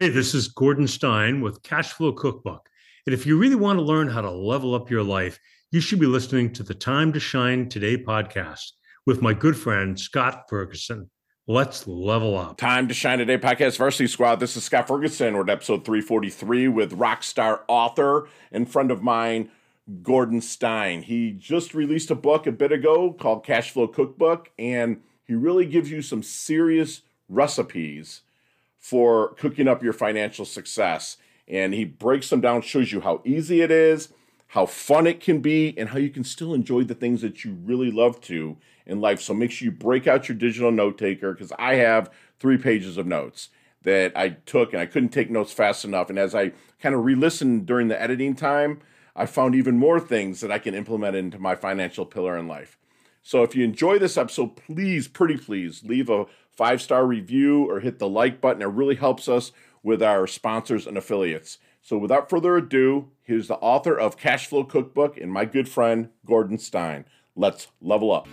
Hey, this is Gordon Stein with Cashflow Cookbook. And if you really want to learn how to level up your life, you should be listening to the Time to Shine Today podcast with my good friend, Scott Ferguson. Let's level up. Time to Shine Today podcast, Varsity Squad. This is Scott Ferguson. We're at episode 343 with rock star author and friend of mine, Gordon Stein. He just released a book a bit ago called Cashflow Cookbook, and he really gives you some serious recipes for cooking up your financial success. And he breaks them down, shows you how easy it is, how fun it can be, and how you can still enjoy the things that you really love to in life. So make sure you break out your digital note taker because I have three pages of notes that I took and I couldn't take notes fast enough. And as I kind of re listened during the editing time, I found even more things that I can implement into my financial pillar in life. So if you enjoy this episode, please, pretty please, leave a five star review or hit the like button. It really helps us with our sponsors and affiliates. So without further ado, here's the author of Cashflow Cookbook and my good friend, Gordon Stein. Let's level up.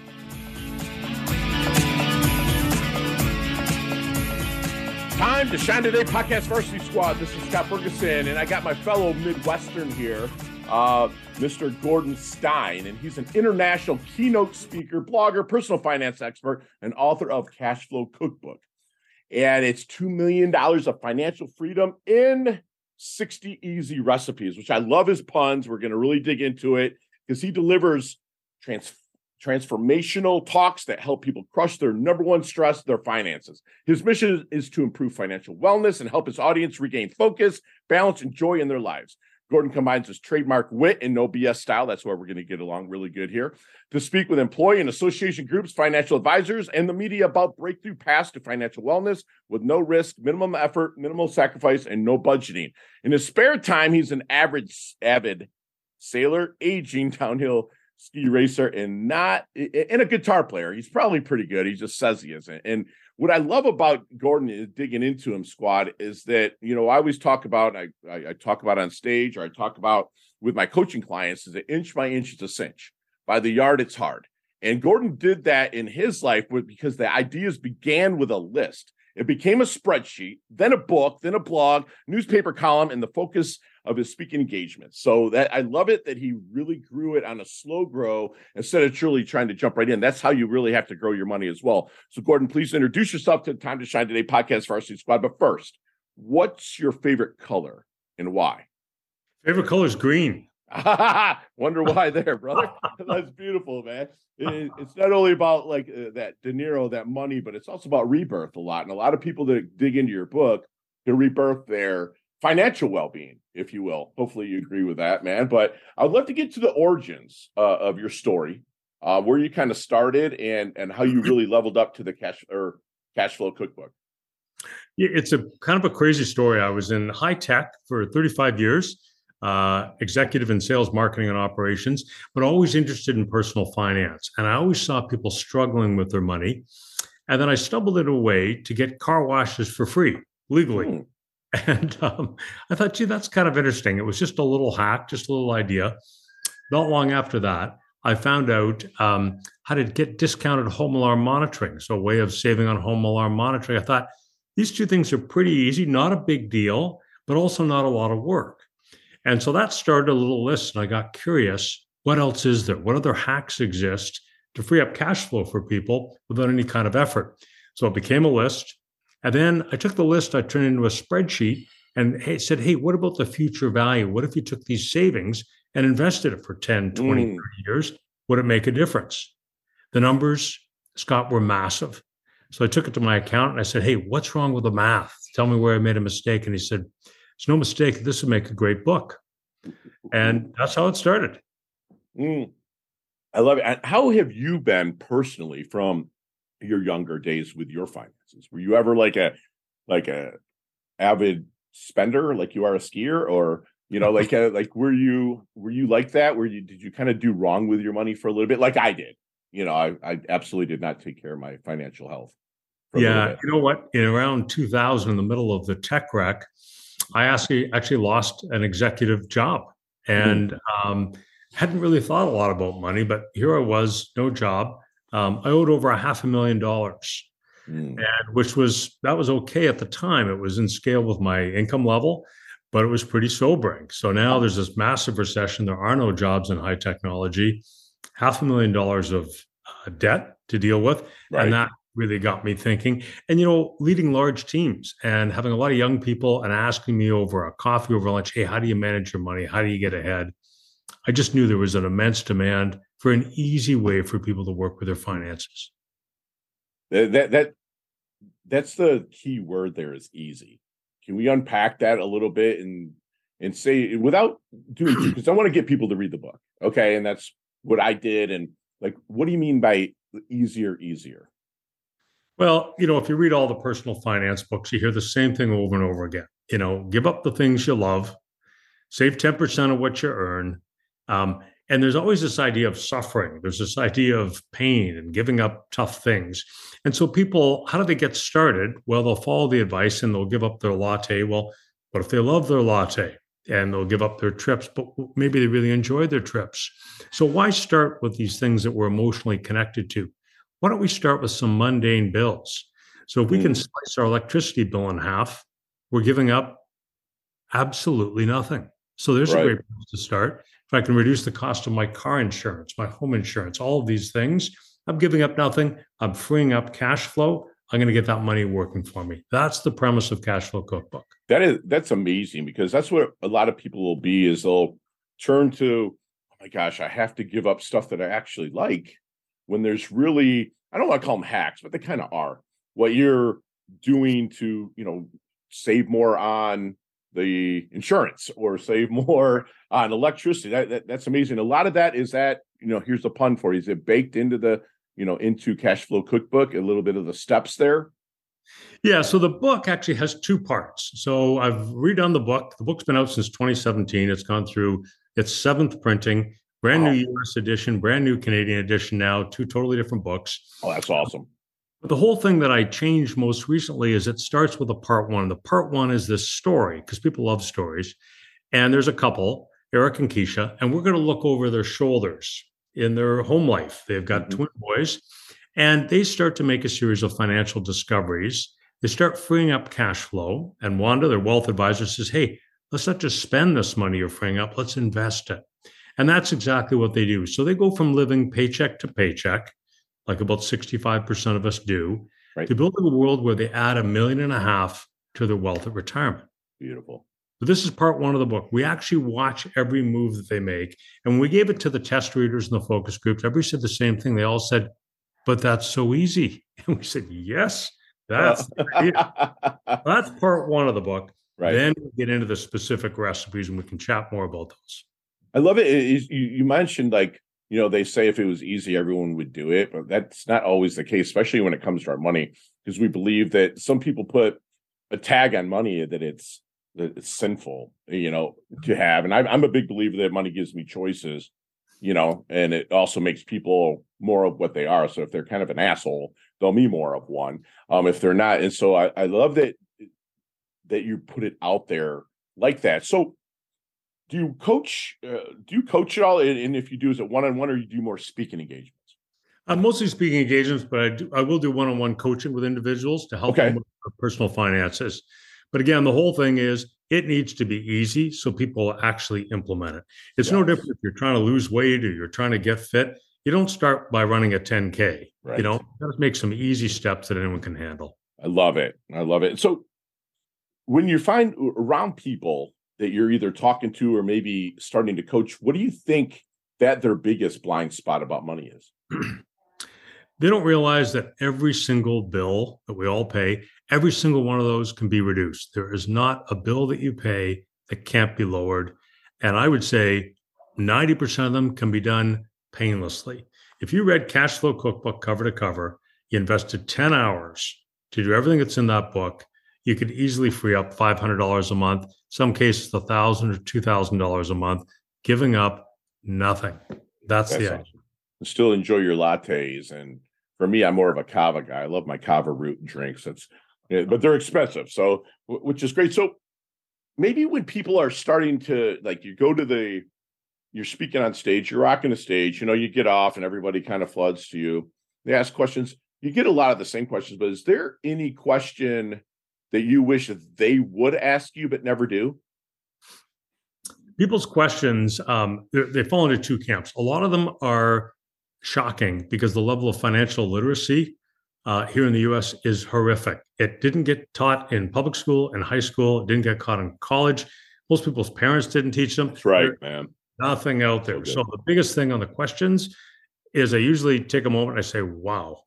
Time to Shine Today Podcast Varsity Squad. This is Scott Ferguson, and I got my fellow Midwestern here uh, Mr. Gordon Stein, and he's an international keynote speaker, blogger, personal finance expert, and author of Cashflow Cookbook. And it's $2 million of financial freedom in 60 easy recipes, which I love his puns. We're going to really dig into it because he delivers trans- transformational talks that help people crush their number one stress, their finances. His mission is to improve financial wellness and help his audience regain focus, balance, and joy in their lives. Gordon combines his trademark wit and no BS style. That's where we're going to get along really good here. To speak with employee and association groups, financial advisors, and the media about breakthrough paths to financial wellness with no risk, minimum effort, minimal sacrifice, and no budgeting. In his spare time, he's an average avid sailor, aging downhill ski racer, and not and a guitar player. He's probably pretty good. He just says he isn't. And what I love about Gordon is digging into him, squad, is that you know I always talk about I, I, I talk about on stage or I talk about with my coaching clients is that inch by inch is a cinch. By the yard, it's hard. And Gordon did that in his life with, because the ideas began with a list. It became a spreadsheet, then a book, then a blog, newspaper column, and the focus of his speaking engagements. So that I love it that he really grew it on a slow grow instead of truly trying to jump right in. That's how you really have to grow your money as well. So Gordon, please introduce yourself to the Time to Shine Today podcast for Varsity Squad. But first, what's your favorite color and why? Favorite color is green. Wonder why there, brother. That's beautiful, man. It, it's not only about like uh, that dinero, that money, but it's also about rebirth a lot. And a lot of people that dig into your book can rebirth their financial well-being, if you will. Hopefully, you agree with that, man. But I'd love to get to the origins uh, of your story, uh, where you kind of started, and and how you really leveled up to the cash or cash flow cookbook. Yeah, it's a kind of a crazy story. I was in high tech for 35 years, uh, executive in sales, marketing, and operations, but always interested in personal finance. And I always saw people struggling with their money. And then I stumbled into a way to get car washes for free legally. Hmm. And um, I thought, gee, that's kind of interesting. It was just a little hack, just a little idea. Not long after that, I found out um, how to get discounted home alarm monitoring. So, a way of saving on home alarm monitoring. I thought these two things are pretty easy, not a big deal, but also not a lot of work. And so that started a little list, and I got curious what else is there? What other hacks exist to free up cash flow for people without any kind of effort? So it became a list. And then I took the list, I turned it into a spreadsheet and said, hey, what about the future value? What if you took these savings and invested it for 10, 20, mm. 30 years? Would it make a difference? The numbers, Scott, were massive. So I took it to my accountant and I said, hey, what's wrong with the math? Tell me where I made a mistake. And he said, it's no mistake. This would make a great book. And that's how it started. Mm. I love it. How have you been personally from your younger days with your finances? Were you ever like a like a avid spender, like you are a skier, or you know, like a, like were you were you like that? Were you did you kind of do wrong with your money for a little bit, like I did? You know, I I absolutely did not take care of my financial health. Yeah, you know what? In around 2000, in the middle of the tech wreck, I actually actually lost an executive job mm-hmm. and mm-hmm. um, hadn't really thought a lot about money, but here I was, no job. Um, I owed over a half a million dollars. mm. and which was that was okay at the time. It was in scale with my income level, but it was pretty sobering. So now there's this massive recession. There are no jobs in high technology, half a million dollars of uh, debt to deal with, right. and that really got me thinking. And you know, leading large teams and having a lot of young people and asking me over a coffee over lunch, hey, how do you manage your money? How do you get ahead? I just knew there was an immense demand for an easy way for people to work with their finances. That that, that that's the key word there is easy. Can we unpack that a little bit and and say without doing because I want to get people to read the book. Okay. And that's what I did. And like, what do you mean by easier, easier? Well, you know, if you read all the personal finance books, you hear the same thing over and over again. You know, give up the things you love, save 10% of what you earn. Um, and there's always this idea of suffering. There's this idea of pain and giving up tough things. And so people, how do they get started? Well, they'll follow the advice and they'll give up their latte. Well, what if they love their latte and they'll give up their trips, but maybe they really enjoy their trips? So why start with these things that we're emotionally connected to? Why don't we start with some mundane bills? So if we can hmm. slice our electricity bill in half, we're giving up absolutely nothing. So there's right. a great place to start. If I can reduce the cost of my car insurance, my home insurance, all of these things, I'm giving up nothing. I'm freeing up cash flow. I'm going to get that money working for me. That's the premise of Cash Flow Cookbook. That is that's amazing because that's what a lot of people will be is they'll turn to, oh my gosh, I have to give up stuff that I actually like when there's really I don't want to call them hacks, but they kind of are. What you're doing to, you know, save more on the insurance or save more on electricity. That, that, that's amazing. A lot of that is that you know. Here's the pun for you: is it baked into the you know into cash flow cookbook? A little bit of the steps there. Yeah, so the book actually has two parts. So I've redone the book. The book's been out since 2017. It's gone through its seventh printing, brand wow. new US edition, brand new Canadian edition now, two totally different books. Oh, that's awesome. But the whole thing that I changed most recently is it starts with a part one. The part one is this story because people love stories. And there's a couple, Eric and Keisha, and we're going to look over their shoulders in their home life. They've got mm-hmm. twin boys, and they start to make a series of financial discoveries. They start freeing up cash flow. And Wanda, their wealth advisor, says, Hey, let's not just spend this money you're freeing up, let's invest it. And that's exactly what they do. So they go from living paycheck to paycheck like about 65% of us do, right. to build a world where they add a million and a half to their wealth at retirement. Beautiful. But this is part one of the book. We actually watch every move that they make. And when we gave it to the test readers and the focus groups, everybody said the same thing. They all said, but that's so easy. And we said, yes, that's that's part one of the book. Right. Then we get into the specific recipes and we can chat more about those. I love it. You mentioned like you know, they say if it was easy, everyone would do it, but that's not always the case, especially when it comes to our money, because we believe that some people put a tag on money that it's that it's sinful, you know, to have. And I'm, I'm a big believer that money gives me choices, you know, and it also makes people more of what they are. So if they're kind of an asshole, they'll be more of one. Um, if they're not, and so I, I love that that you put it out there like that. So do you coach uh, do you coach at all? And if you do is it one-on-one or you do more speaking engagements? I'm mostly speaking engagements but i do i will do one-on-one coaching with individuals to help okay. them with personal finances. But again the whole thing is it needs to be easy so people actually implement it. It's yes. no different if you're trying to lose weight or you're trying to get fit. You don't start by running a 10k right. you know? Just make some easy steps that anyone can handle. I love it. I love it. So when you find around people that you're either talking to or maybe starting to coach, what do you think that their biggest blind spot about money is? they don't realize that every single bill that we all pay, every single one of those can be reduced. There is not a bill that you pay that can't be lowered. And I would say 90% of them can be done painlessly. If you read Cash Flow Cookbook cover to cover, you invested 10 hours to do everything that's in that book, you could easily free up $500 a month, some cases a 1,000 or $2,000 a month, giving up nothing. That's, That's the idea. Awesome. Still enjoy your lattes. And for me, I'm more of a kava guy. I love my kava root drinks. That's, but they're expensive. So, which is great. So maybe when people are starting to like, you go to the, you're speaking on stage, you're rocking the stage, you know, you get off and everybody kind of floods to you. They ask questions you get a lot of the same questions, but is there any question that you wish they would ask you but never do? People's questions, um, they fall into two camps. A lot of them are shocking because the level of financial literacy uh, here in the US is horrific. It didn't get taught in public school and high school, it didn't get taught in college. Most people's parents didn't teach them. That's right, man. Nothing out there. So, so the biggest thing on the questions is I usually take a moment and I say, wow.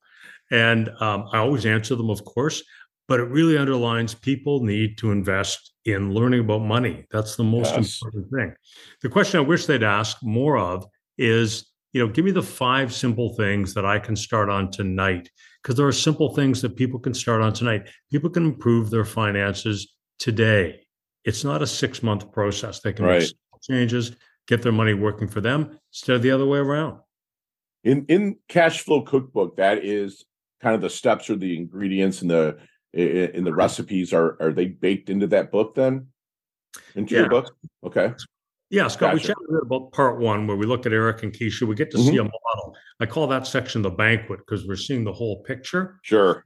And um, I always answer them, of course, but it really underlines people need to invest in learning about money. That's the most yes. important thing. The question I wish they'd ask more of is, you know, give me the five simple things that I can start on tonight. Because there are simple things that people can start on tonight. People can improve their finances today. It's not a six month process. They can right. make changes, get their money working for them instead of the other way around. In in cash flow cookbook, that is kind of the steps or the ingredients and the in the recipes are are they baked into that book then? Into yeah. your book? Okay. Yeah scott gotcha. we chatted about part one where we look at eric and keisha. We get to mm-hmm. see a model. I call that section the banquet because we're seeing the whole picture. Sure.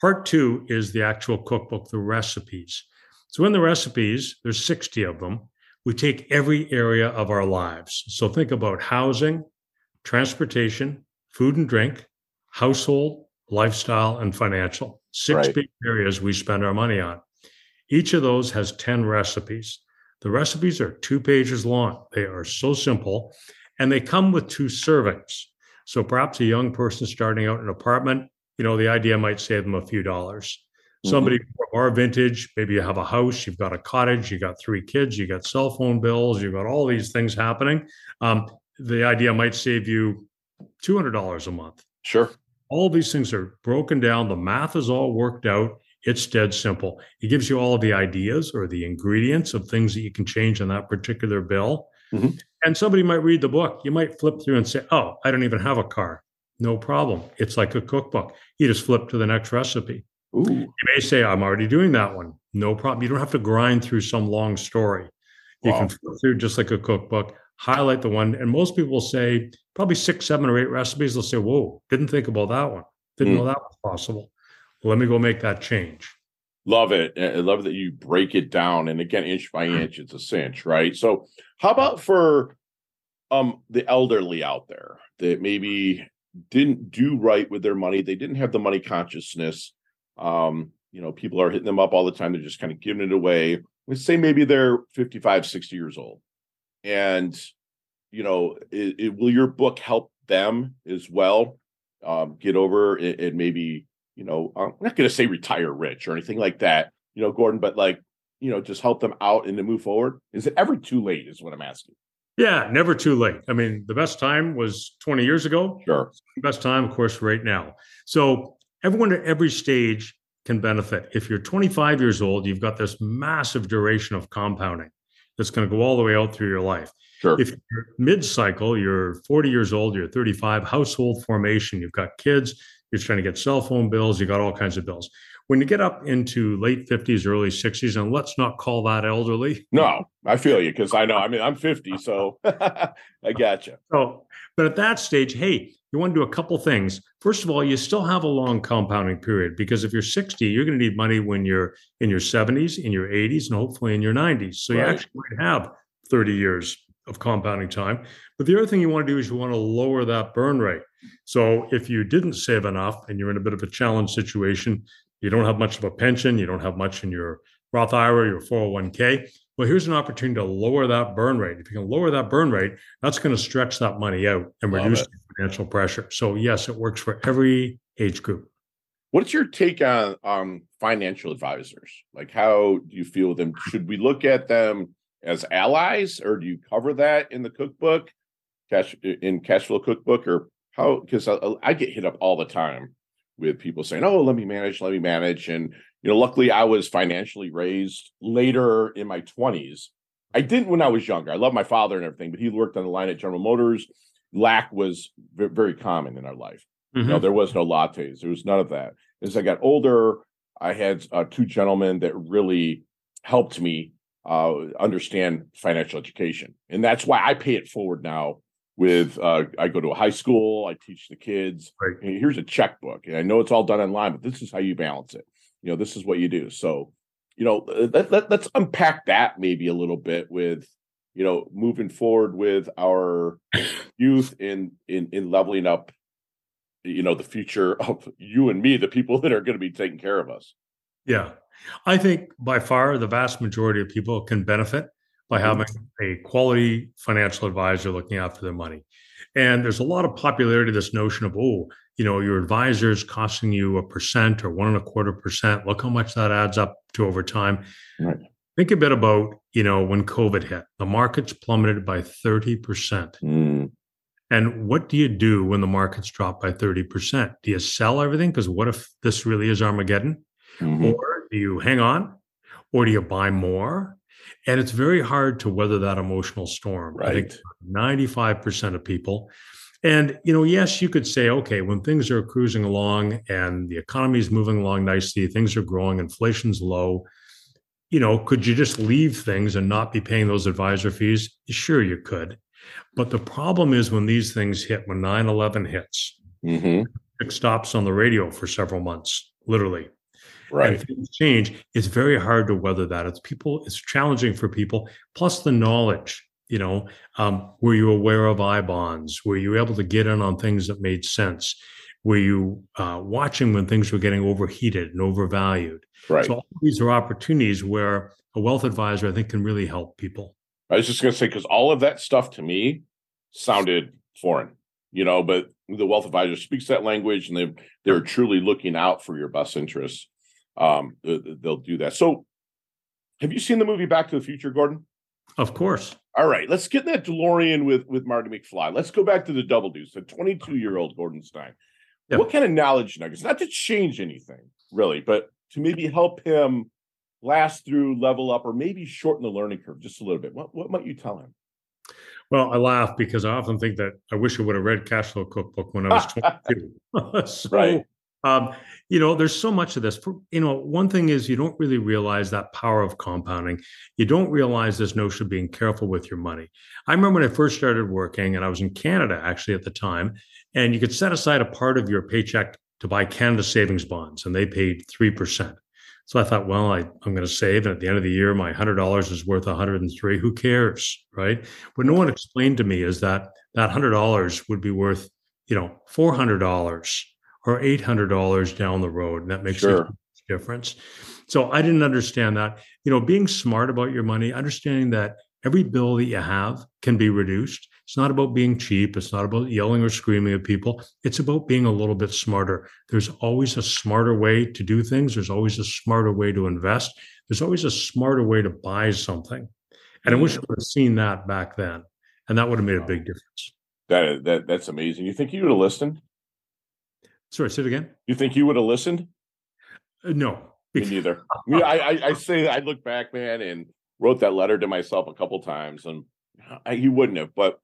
Part two is the actual cookbook the recipes. So in the recipes there's 60 of them. We take every area of our lives. So think about housing transportation food and drink household lifestyle and financial six right. big areas we spend our money on. Each of those has 10 recipes. The recipes are two pages long. They are so simple and they come with two servings. So perhaps a young person starting out in an apartment, you know, the idea might save them a few dollars. Mm-hmm. Somebody from our vintage, maybe you have a house, you've got a cottage, you got three kids, you got cell phone bills, you've got all these things happening. Um, the idea might save you $200 a month. Sure. All these things are broken down. The math is all worked out. It's dead simple. It gives you all of the ideas or the ingredients of things that you can change on that particular bill. Mm-hmm. And somebody might read the book. You might flip through and say, Oh, I don't even have a car. No problem. It's like a cookbook. You just flip to the next recipe. Ooh. You may say, I'm already doing that one. No problem. You don't have to grind through some long story. You wow. can flip through just like a cookbook, highlight the one. And most people will say, probably six, seven, or eight recipes. They'll say, Whoa, didn't think about that one. Didn't mm. know that was possible. Well, let me go make that change. Love it. I love that you break it down. And again, inch by inch, it's a cinch, right? So, how about for um the elderly out there that maybe didn't do right with their money? They didn't have the money consciousness. Um, you know, people are hitting them up all the time. They're just kind of giving it away. Let's say maybe they're 55, 60 years old. And you know, it, it, will your book help them as well um, get over it, and maybe you know, I'm not going to say retire rich or anything like that, you know, Gordon, but like you know, just help them out and to move forward. Is it ever too late? Is what I'm asking. Yeah, never too late. I mean, the best time was 20 years ago. Sure. Best time, of course, right now. So everyone at every stage can benefit. If you're 25 years old, you've got this massive duration of compounding that's going to go all the way out through your life. Sure. If you're mid cycle, you're 40 years old, you're 35, household formation, you've got kids, you're trying to get cell phone bills, you got all kinds of bills. When you get up into late 50s, early 60s, and let's not call that elderly. No, I feel you because I know. I mean, I'm 50, so I got you. So, but at that stage, hey, you want to do a couple things. First of all, you still have a long compounding period because if you're 60, you're going to need money when you're in your 70s, in your 80s, and hopefully in your 90s. So right. you actually might have 30 years of compounding time. But the other thing you want to do is you want to lower that burn rate. So if you didn't save enough and you're in a bit of a challenge situation, you don't have much of a pension, you don't have much in your Roth IRA, your 401k. Well, here's an opportunity to lower that burn rate. If you can lower that burn rate, that's going to stretch that money out and Love reduce financial pressure. So yes, it works for every age group. What's your take on um, financial advisors? Like, how do you feel them? Should we look at them as allies, or do you cover that in the cookbook, cash in cash flow cookbook, or how? Because I, I get hit up all the time with people saying, "Oh, let me manage, let me manage," and you know, luckily I was financially raised later in my twenties. I didn't when I was younger. I love my father and everything, but he worked on the line at General Motors. Lack was very common in our life. Mm-hmm. You know, mm-hmm. there was no lattes. There was none of that. As I got older, I had uh, two gentlemen that really helped me uh, understand financial education, and that's why I pay it forward now with uh, I go to a high school, I teach the kids. Right. Here's a checkbook, and I know it's all done online, but this is how you balance it. You know, this is what you do. So, you know, uh, let, let, let's unpack that maybe a little bit with, you know, moving forward with our youth in in in leveling up, you know, the future of you and me, the people that are going to be taking care of us. Yeah, I think by far the vast majority of people can benefit by mm-hmm. having a quality financial advisor looking after their money. And there's a lot of popularity this notion of, oh, you know, your advisor is costing you a percent or one and a quarter percent. Look how much that adds up to over time. Right. Think a bit about, you know, when COVID hit, the markets plummeted by 30%. Mm. And what do you do when the markets drop by 30%? Do you sell everything? Because what if this really is Armageddon? Mm-hmm. Or do you hang on? Or do you buy more? And it's very hard to weather that emotional storm. Right. I think 95% of people. And, you know, yes, you could say, okay, when things are cruising along and the economy is moving along nicely, things are growing, inflation's low, you know, could you just leave things and not be paying those advisor fees? Sure, you could. But the problem is when these things hit, when 9 11 hits, mm-hmm. it stops on the radio for several months, literally right and things change it's very hard to weather that it's people it's challenging for people plus the knowledge you know um, were you aware of i bonds were you able to get in on things that made sense were you uh, watching when things were getting overheated and overvalued right so all these are opportunities where a wealth advisor i think can really help people i was just going to say because all of that stuff to me sounded foreign you know but the wealth advisor speaks that language and they they're truly looking out for your best interests um, they'll do that. So, have you seen the movie Back to the Future, Gordon? Of course. All right, let's get that DeLorean with with Marty McFly. Let's go back to the Double Deuce, the 22 year old Gordon Stein. Yep. What kind of knowledge nuggets? Not to change anything really, but to maybe help him last through, level up, or maybe shorten the learning curve just a little bit. What what might you tell him? Well, I laugh because I often think that I wish I would have read Cash Flow Cookbook when I was 22. so, right. Um, you know, there's so much of this. You know, one thing is you don't really realize that power of compounding. You don't realize this notion of being careful with your money. I remember when I first started working, and I was in Canada actually at the time, and you could set aside a part of your paycheck to buy Canada savings bonds, and they paid three percent. So I thought, well, I, am going to save, and at the end of the year, my hundred dollars is worth 103. Who cares, right? What no one explained to me is that that hundred dollars would be worth, you know, four hundred dollars or $800 down the road. And that makes sure. a difference. So I didn't understand that. You know, being smart about your money, understanding that every bill that you have can be reduced. It's not about being cheap. It's not about yelling or screaming at people. It's about being a little bit smarter. There's always a smarter way to do things. There's always a smarter way to invest. There's always a smarter way to buy something. And I wish mm. I would have seen that back then. And that would have made a big difference. That, that that's amazing. You think you would have listened? Sorry, say it again. You think you would have listened? Uh, no, me neither. I, I, I say I look back, man, and wrote that letter to myself a couple times, and I, he wouldn't have. But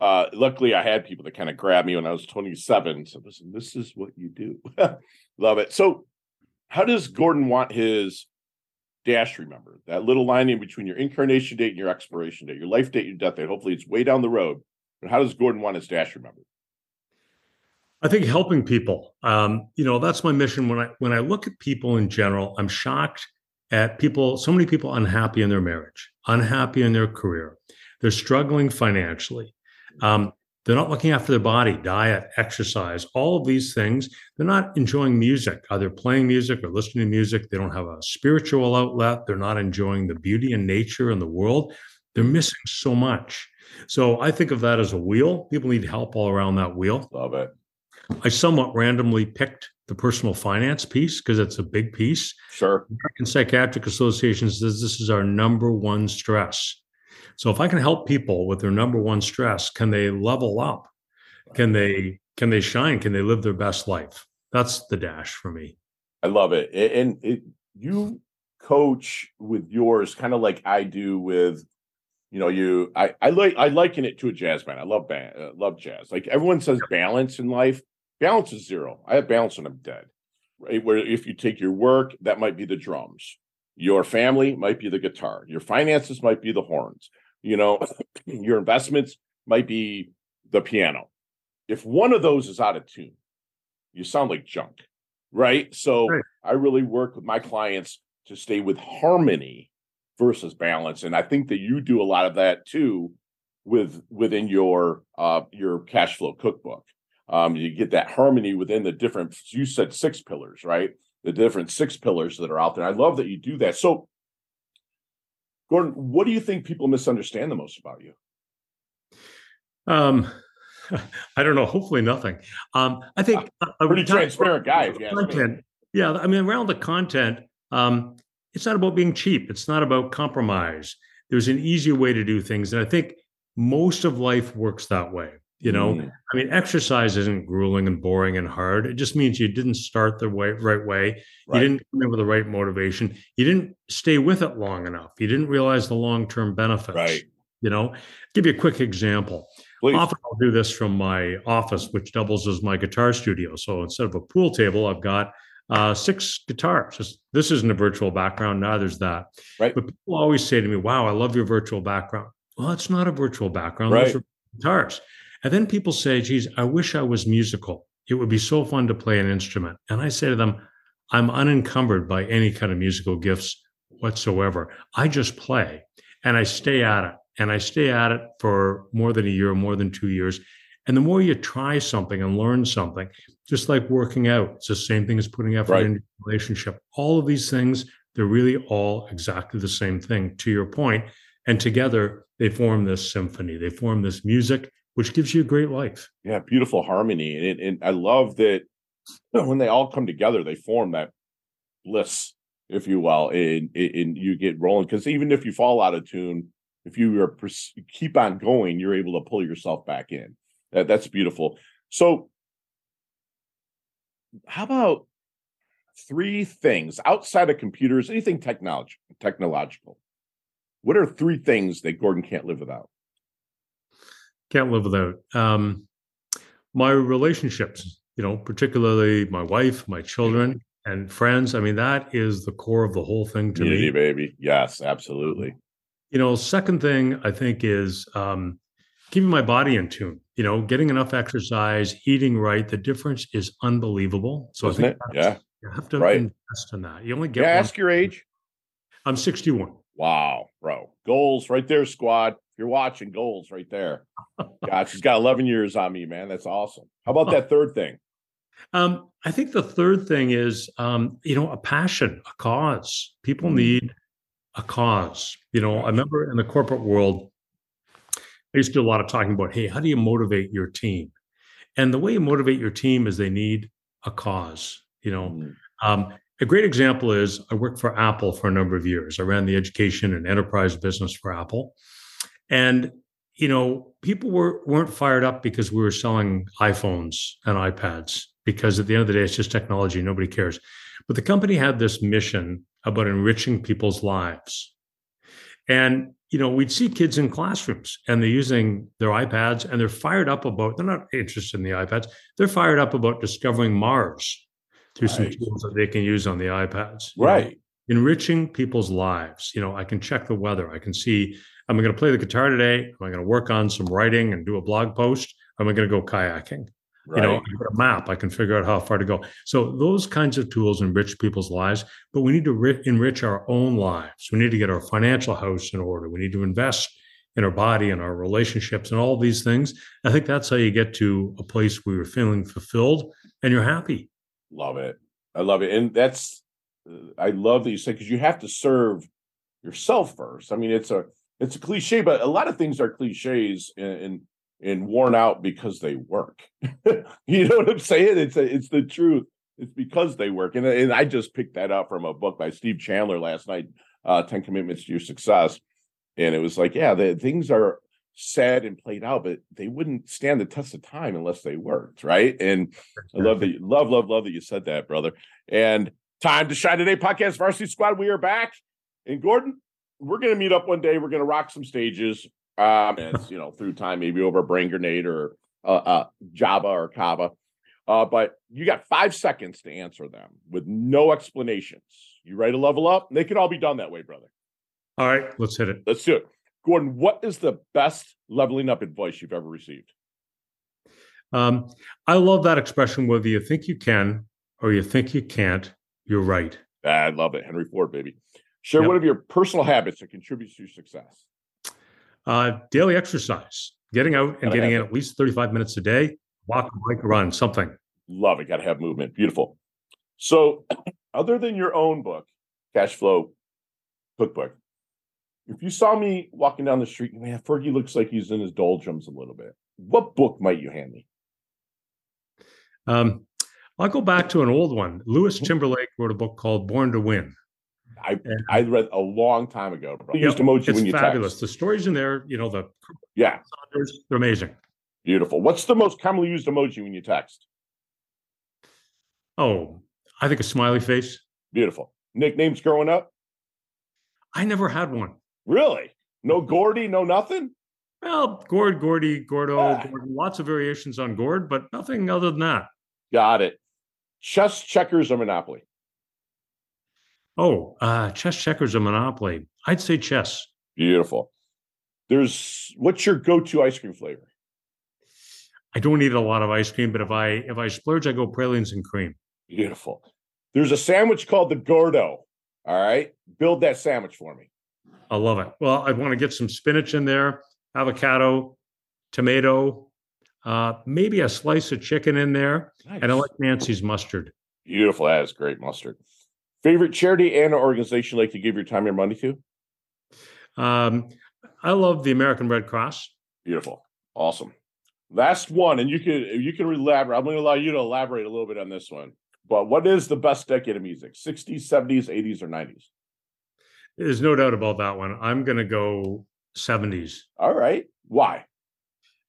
uh, luckily, I had people that kind of grabbed me when I was 27. So listen, this is what you do. Love it. So, how does Gordon want his dash remember that little line in between your incarnation date and your expiration date, your life date, your death date? Hopefully, it's way down the road. But how does Gordon want his dash remembered? I think helping people. Um, you know, that's my mission. When I when I look at people in general, I'm shocked at people. So many people unhappy in their marriage, unhappy in their career. They're struggling financially. Um, they're not looking after their body, diet, exercise, all of these things. They're not enjoying music, either playing music or listening to music. They don't have a spiritual outlet. They're not enjoying the beauty and nature and the world. They're missing so much. So I think of that as a wheel. People need help all around that wheel. Love it. I somewhat randomly picked the personal finance piece because it's a big piece. Sure. American Psychiatric Association says this is our number one stress. So if I can help people with their number one stress, can they level up? Can they can they shine? Can they live their best life? That's the dash for me. I love it. And it, you coach with yours kind of like I do with you know you I I like I liken it to a jazz band. I love band uh, love jazz. Like everyone says balance in life. Balance is zero. I have balance when I'm dead. Right? Where if you take your work, that might be the drums. Your family might be the guitar. Your finances might be the horns. You know, your investments might be the piano. If one of those is out of tune, you sound like junk, right? So right. I really work with my clients to stay with harmony versus balance, and I think that you do a lot of that too with within your uh, your cash flow cookbook. Um, you get that harmony within the different. You said six pillars, right? The different six pillars that are out there. I love that you do that. So, Gordon, what do you think people misunderstand the most about you? Um, I don't know. Hopefully, nothing. Um, I think uh, pretty transparent guy. Content. Yeah, I mean, around the content, um, it's not about being cheap. It's not about compromise. There's an easier way to do things, and I think most of life works that way. You know, mm. I mean, exercise isn't grueling and boring and hard. It just means you didn't start the way, right way. Right. You didn't come in with the right motivation. You didn't stay with it long enough. You didn't realize the long term benefits. Right. You know, I'll give you a quick example. Please. Often I'll do this from my office, which doubles as my guitar studio. So instead of a pool table, I've got uh, six guitars. This isn't a virtual background, neither's that. Right. But people always say to me, "Wow, I love your virtual background." Well, it's not a virtual background. Right. Those are guitars. And then people say, geez, I wish I was musical. It would be so fun to play an instrument. And I say to them, I'm unencumbered by any kind of musical gifts whatsoever. I just play and I stay at it. And I stay at it for more than a year, more than two years. And the more you try something and learn something, just like working out, it's the same thing as putting effort right. into a relationship. All of these things, they're really all exactly the same thing, to your point. And together, they form this symphony. They form this music which gives you a great life. Yeah, beautiful harmony. And, and I love that when they all come together, they form that bliss, if you will, and, and you get rolling. Because even if you fall out of tune, if you are keep on going, you're able to pull yourself back in. That, that's beautiful. So, how about three things outside of computers, anything technology, technological? What are three things that Gordon can't live without? Can't live without. Um, my relationships, you know, particularly my wife, my children, and friends. I mean, that is the core of the whole thing to Unity, me. baby. Yes, absolutely. You know, second thing I think is um, keeping my body in tune. You know, getting enough exercise, eating right. The difference is unbelievable. So Isn't I think yeah, you have to right. invest in that. You only get. Yeah, ask your age. I'm 61. Wow, bro. Goals right there, squad you're watching goals right there. God, she's got 11 years on me, man. That's awesome. How about that third thing? Um, I think the third thing is, um, you know, a passion, a cause. People mm-hmm. need a cause. You know, I remember in the corporate world, I used to do a lot of talking about, hey, how do you motivate your team? And the way you motivate your team is they need a cause. You know, mm-hmm. um, a great example is I worked for Apple for a number of years. I ran the education and enterprise business for Apple. And you know, people were weren't fired up because we were selling iPhones and iPads because at the end of the day, it's just technology. Nobody cares. But the company had this mission about enriching people's lives. And, you know, we'd see kids in classrooms and they're using their iPads and they're fired up about, they're not interested in the iPads. They're fired up about discovering Mars through right. some tools that they can use on the iPads. Right. Know, enriching people's lives. You know, I can check the weather. I can see Am I going to play the guitar today? Am I going to work on some writing and do a blog post? Am I going to go kayaking? Right. You know, a map. I can figure out how far to go. So those kinds of tools enrich people's lives, but we need to ri- enrich our own lives. We need to get our financial house in order. We need to invest in our body and our relationships and all these things. I think that's how you get to a place where you're feeling fulfilled and you're happy. Love it. I love it. And that's, I love that you say, because you have to serve yourself first. I mean, it's a, it's a cliche, but a lot of things are cliches and and, and worn out because they work. you know what I'm saying? It's a, it's the truth. It's because they work, and and I just picked that up from a book by Steve Chandler last night, uh, Ten Commitments to Your Success, and it was like, yeah, the things are said and played out, but they wouldn't stand the test of time unless they worked, right? And I love that, love, love, love that you said that, brother. And time to shine today, podcast varsity squad. We are back, and Gordon, we're going to meet up one day. We're going to rock some stages. Um, as you know, through time, maybe over a brain grenade or uh, uh, Java or Kava. Uh, but you got five seconds to answer them with no explanations. You ready to level up? They can all be done that way, brother. All right, let's hit it. Let's do it. Gordon, what is the best leveling up advice you've ever received? Um, I love that expression. Whether you think you can or you think you can't, you're right. I love it, Henry Ford, baby. Share Yep. one of your personal habits that contributes to your success. Uh, daily exercise, getting out and Gotta getting in at least 35 minutes a day, walk, bike, run, something. Love it. Got to have movement. Beautiful. So, other than your own book, Cash Flow Cookbook, if you saw me walking down the street, man, Fergie looks like he's in his doldrums a little bit. What book might you hand me? Um, I'll go back to an old one. Lewis Mhm. Timberlake wrote a book called Born to Win. I And I read a long time ago. Bro. Yep, used emoji it's when you fabulous. text. The stories in there, you know, the Yeah, they're amazing. beautiful. What's the most commonly used emoji when you text? Oh, I think a smiley face. Beautiful. Nicknames growing up? I never had one. Really? No Gordy, no nothing? Well, Gord, Gordy, Gordo, Ah. Gordon, lots of variations on Gord, but nothing other than that. Got it. Chess, checkers, or Monopoly? Oh, uh, chess, checkers, or Monopoly. I'd say chess. Beautiful. There's what's your go-to ice cream flavor? I don't eat a lot of ice cream, but if I if I splurge, I go pralines and cream. Beautiful. There's a sandwich called the Gordo. All right. Build that sandwich for me. I love it. Well, I want to get some spinach in there, avocado, tomato, uh, maybe a slice of chicken in there, and I like Nancy's mustard. Beautiful. That is great mustard. Favorite charity and organization you like to give your time and money to? Um, I love the American Red Cross. Beautiful. Awesome. Last one, and you can you can elaborate. I'm going to allow you to elaborate a little bit on this one. But what is the best decade of music? 60s, 70s, 80s, or 90s? There's no doubt about that one. I'm going to go 70s. All right. Why?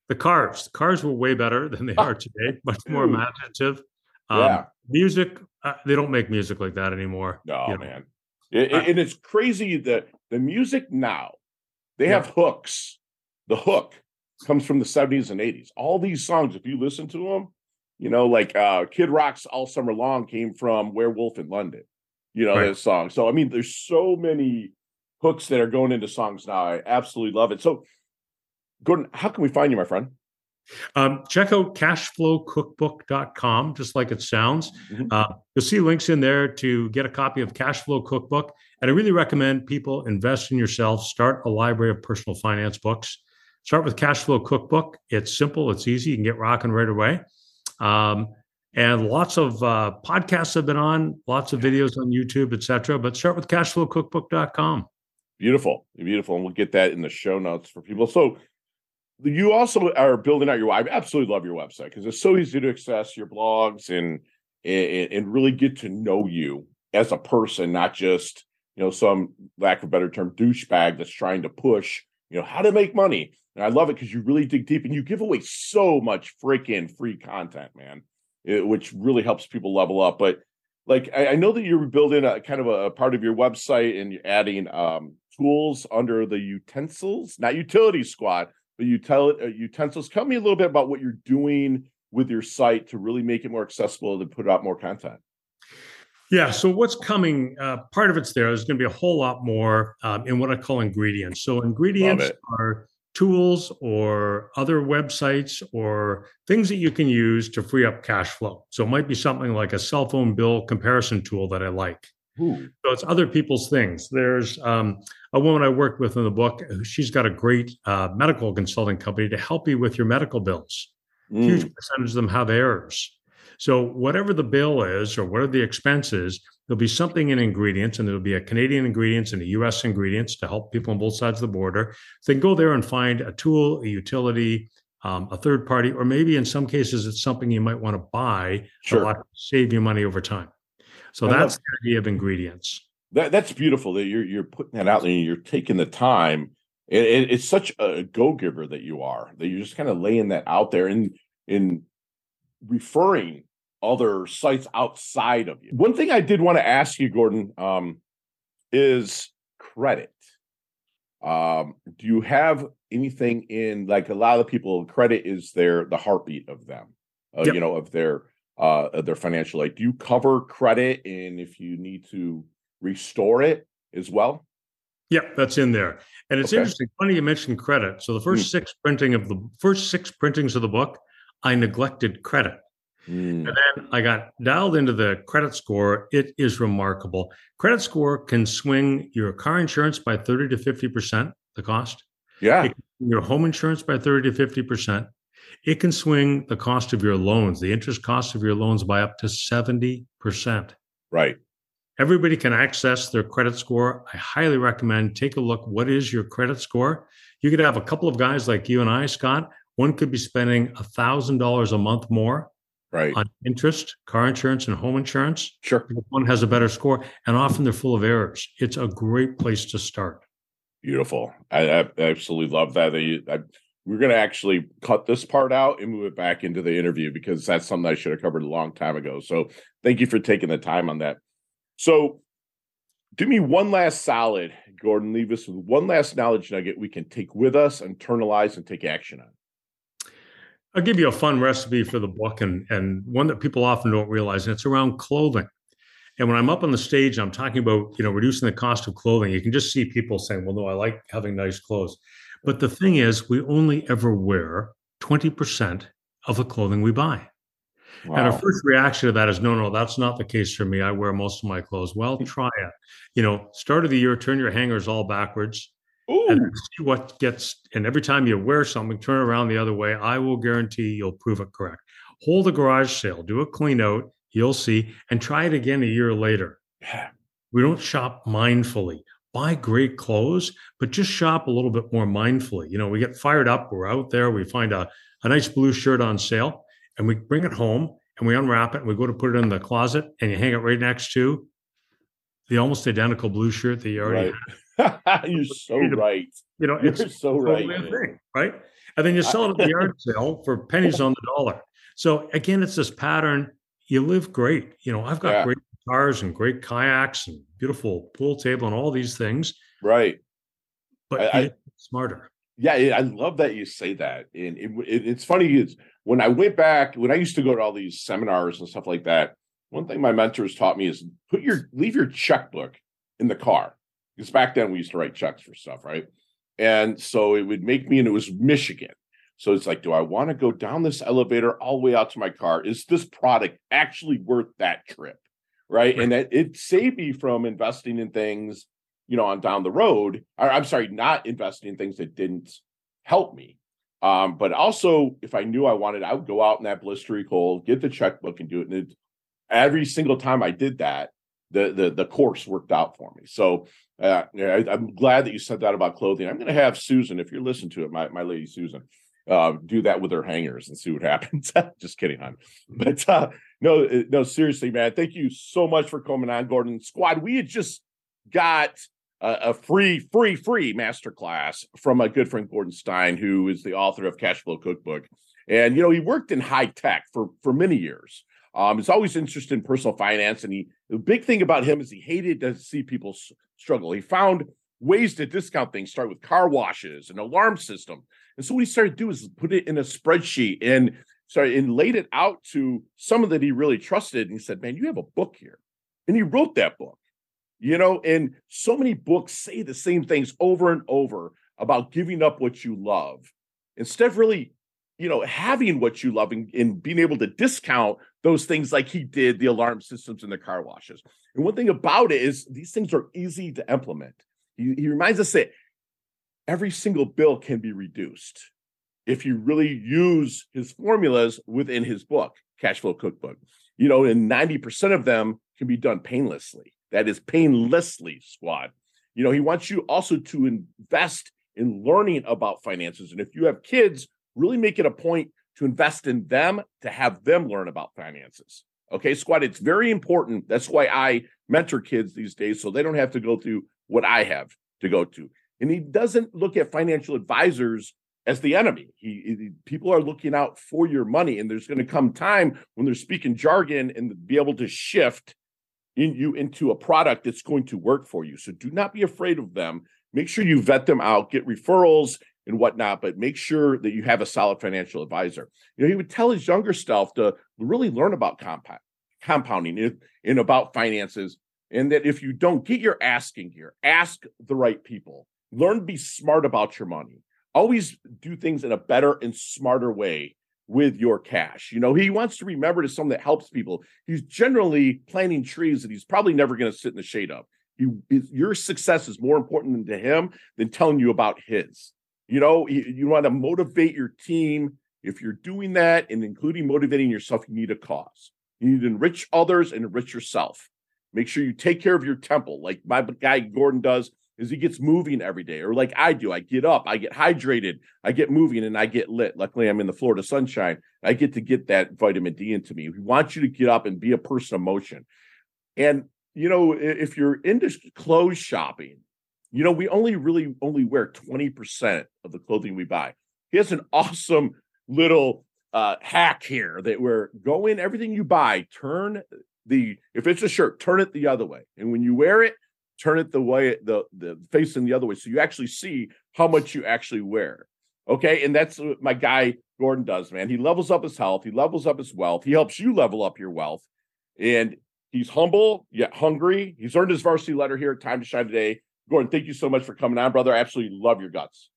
The cars, the cars were way better than they are today, much more imaginative. Um, Yeah. Music, uh, they don't make music like that anymore. No, you know. man. It- I- and it's crazy that the music now, they Yeah. have hooks. The hook comes from the 70s and 80s. All these songs, if you listen to them, you know, like uh Kid Rock's All Summer Long came from Werewolf in London, you know, Right. that song. So, I mean, there's so many hooks that are going into songs now. I absolutely love it. So, Gordon, how can we find you, my friend? Um, check out cashflowcookbook.com, just like it sounds. Mhm. Uh, you'll see links in there to get a copy of Cashflow Cookbook. And I really recommend people invest in yourself, start a library of personal finance books. Start with Cashflow Cookbook. It's simple, it's easy. You can get rocking right away. Um, and lots of uh, podcasts have been on, lots of videos on YouTube, etc. But start with cashflowcookbook.com. Beautiful, beautiful, and we'll get that in the show notes for people. So you also are building out your. I absolutely love your website because it's so easy to access your blogs and, and and really get to know you as a person, not just you know some lack of better term douchebag that's trying to push you know how to make money. And I love it because you really dig deep and you give away so much freaking free content, man, it- which really helps people level up. But like I, I know that you're building a kind of a, a part of your website and you're adding um, tools under the utensils, not utility squad, but util- uh, utensils. Tell me a little bit about what you're doing with your site to really make it more accessible to put out more content. Yeah. So what's coming? Uh, part of it's there. There's going to be a whole lot more um, in what I call ingredients. So ingredients are tools or other websites or things that you can use to free up cash flow. So it might be something like a cell phone bill comparison tool that I like. Ooh, So it's other people's things. There's um, a woman I worked with in the book. She's got a great uh, medical consulting company to help you with your medical bills mm, huge percentage of them have errors. So whatever the bill is or whatever the expense is, there'll be something in ingredients, and there'll be a Canadian ingredients and a U.S. ingredients to help people on both sides of the border. So they can go there and find a tool, a utility, um, a third party, or maybe in some cases it's something you might want to buy Sure. to save you money over time. So I love- that's the idea of ingredients. that that's beautiful that you're you're putting that out there. and You're taking the time. It, it- it's such a go giver that you are. That you're just kind of laying that out there and in referring other sites outside of you. One thing I did want to ask you, Gordon, um, is credit. Um, do you have anything in like a lot of people? Credit is their the heartbeat of them. Uh, Yep. You know of their uh their financial. aid. do you cover credit, and if you need to restore it as well? Yeah, that's in there. And it's Okay. interesting. Funny you mentioned credit. So the first six printing of the first six printings of the book, I neglected credit. Mm. And then I got dialed into the credit score. It is remarkable. Credit score can swing your car insurance by 30 to 50%, the cost. Yeah. It can swing your home insurance by 30 to 50%. It can swing the cost of your loans, the interest cost of your loans by up to 70%. Right. Everybody can access their credit score. I highly recommend take a look. What is your credit score? You could have a couple of guys like you and I, Scott. One could be spending a $1,000 a month more Right. on interest, car insurance, and home insurance. Sure. One has a better score, and often they're full of errors. It's a great place to start. Beautiful. I, I absolutely love that. They, I, we're going to actually cut this part out and move it back into the interview because that's something I should have covered a long time ago. So thank you for taking the time on that. So do me one last solid, Gordon. Leave us with one last knowledge nugget we can take with us, internalize, and take action on. I'll give you a fun recipe for the book and, and one that people often don't realize, and it's around clothing. And when I'm up on the stage, I'm talking about, you know, reducing the cost of clothing. You can just see people saying, well, no, I like having nice clothes. But the thing is, we only ever wear 20% of the clothing we buy. Wow. And our first reaction to that is, no, no, that's not the case for me. I wear most of my clothes. Well, mm. try it. You know, start of the year, turn your hangers all backwards and see what gets. And every time you wear something, turn around the other way. I will guarantee you'll prove it correct. Hold a garage sale, do a clean out. You'll see, and try it again a year later. yeah. We don't shop mindfully. Buy great clothes, but just shop a little bit more mindfully. You know, we get fired up. We're out there. We find a, a nice blue shirt on sale, and we bring it home and we unwrap it and we go to put it in the closet, and you hang it right next to the almost identical blue shirt that you already right. You're so right. you know, You're it's so right. thing, right? And then you sell it at the yard sale for pennies on the dollar. So again, it's this pattern. You live great. You know, I've got Yeah. great guitars and great kayaks and beautiful pool table and all these things, Right. but I- I- smarter. Yeah, I I love that you say that. And it, it, it's funny is when I went back, when I used to go to all these seminars and stuff like that, one thing my mentors taught me is put your leave your checkbook in the car. Because back then we used to write checks for stuff, right? And so it would make me, and it was Michigan. So it's like, do I want to go down this elevator all the way out to my car? Is this product actually worth that trip? Right. And that it saved me from investing in things you know, on down the road, or I'm sorry, not investing in things that didn't help me. Um, but also, if I knew I wanted, I would go out in that blistery cold, get the checkbook, and do it. And it, every single time I did that, the the the course worked out for me. So uh, I, I'm glad that you said that about clothing. I'm going to have Susan, if you're listening to it, my my lady Susan, uh, do that with her hangers and see what happens. Just kidding, hon. But uh, no, uh, no, seriously, man. Thank you so much for coming on, Gordon Squad. We had just got a, a free, free, free masterclass from my good friend Gordon Stein, who is the author of Cash Flow Cookbook. And you know, he worked in high tech for for many years. Um, he's always interested in personal finance, and he the big thing about him is he hated to see people s- struggle. He found ways to discount things, start with car washes and alarm system. And so what he started to do is put it in a spreadsheet and started and laid it out to someone that he really trusted. And he said, "Man, you have a book here," and he wrote that book you know and so many books say the same things over and over about giving up what you love instead of really you know having what you love and, and being able to discount those things like he did the alarm systems and the car washes. And one thing about it is these things are easy to implement. He, he reminds us that every single bill can be reduced if you really use his formulas within his book cash flow cookbook. You know and 90% of them can be done painlessly. That is painlessly squad. You know he wants you also to invest in learning about finances. And if you have kids really make it a point to invest in them to have them learn about finances. Okay squad it's very important. That's why i mentor kids these days so they don't have to go through what i have to go to and he doesn't look at financial advisors as the enemy. He, he- people are looking out for your money, and there's going to come time when they're speaking jargon and be able to shift in you into a product that's going to work for you. So do not be afraid of them. Make sure you vet them out, get referrals and whatnot, but make sure that you have a solid financial advisor. You know, he would tell his younger self to really learn about compound compounding and, about finances. And that if you don't get your asking here, ask the right people. Learn to be smart about your money always do things in a better and smarter way with your cash. You know, he wants to remember to someone that helps people. He's generally planting trees that he's probably never going to sit in the shade of. You, your success is more important to him than telling you about his. You know, you, you want to motivate your team. If you're doing that and including motivating yourself, you need a cause. You need to enrich others and enrich yourself. Make sure you take care of your temple, like my guy Gordon does, is he gets moving every day, or like I do. I get up, I get hydrated, I get moving, and I get lit. Luckily, I'm in the Florida sunshine. I get to get that vitamin D into me. We want you to get up and be a person of motion. And you know, if you're into clothes shopping, you know, we only really only wear 20% of the clothing we buy. He has an awesome little uh, hack here that we're going everything you buy, turn the if it's a shirt, turn it the other way. And when you wear it, turn it the way the the facing the other way. So you actually see how much you actually wear. Okay. And that's what my guy Gordon does, man. He levels up his health, he levels up his wealth, he helps you level up your wealth. And he's humble yet hungry. He's earned his varsity letter here at Time to Shine today. Gordon, thank you so much for coming on, brother. I absolutely love your guts.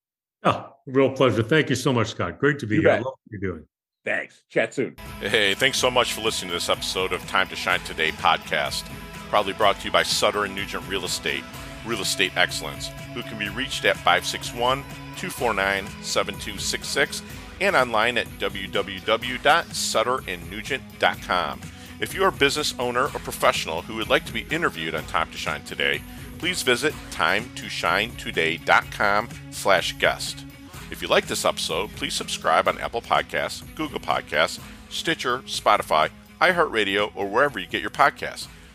Oh, real pleasure. Thank you so much, Scott. Great to be you here. Bet. I love what you're doing. Thanks. Chat soon. Hey, thanks so much for listening to this episode of Time to Shine Today podcast. Proudly brought to you by Sutter and Nugent Real Estate, Real Estate Excellence, who can be reached at 561 249 7266 and online at www.sutterandnugent.com. If you are a business owner or professional who would like to be interviewed on Time to Shine Today, please visit timetoshinetoday.com slash guest. If you like this episode, please subscribe on Apple Podcasts, Google Podcasts, Stitcher, Spotify, iHeartRadio, or wherever you get your podcasts.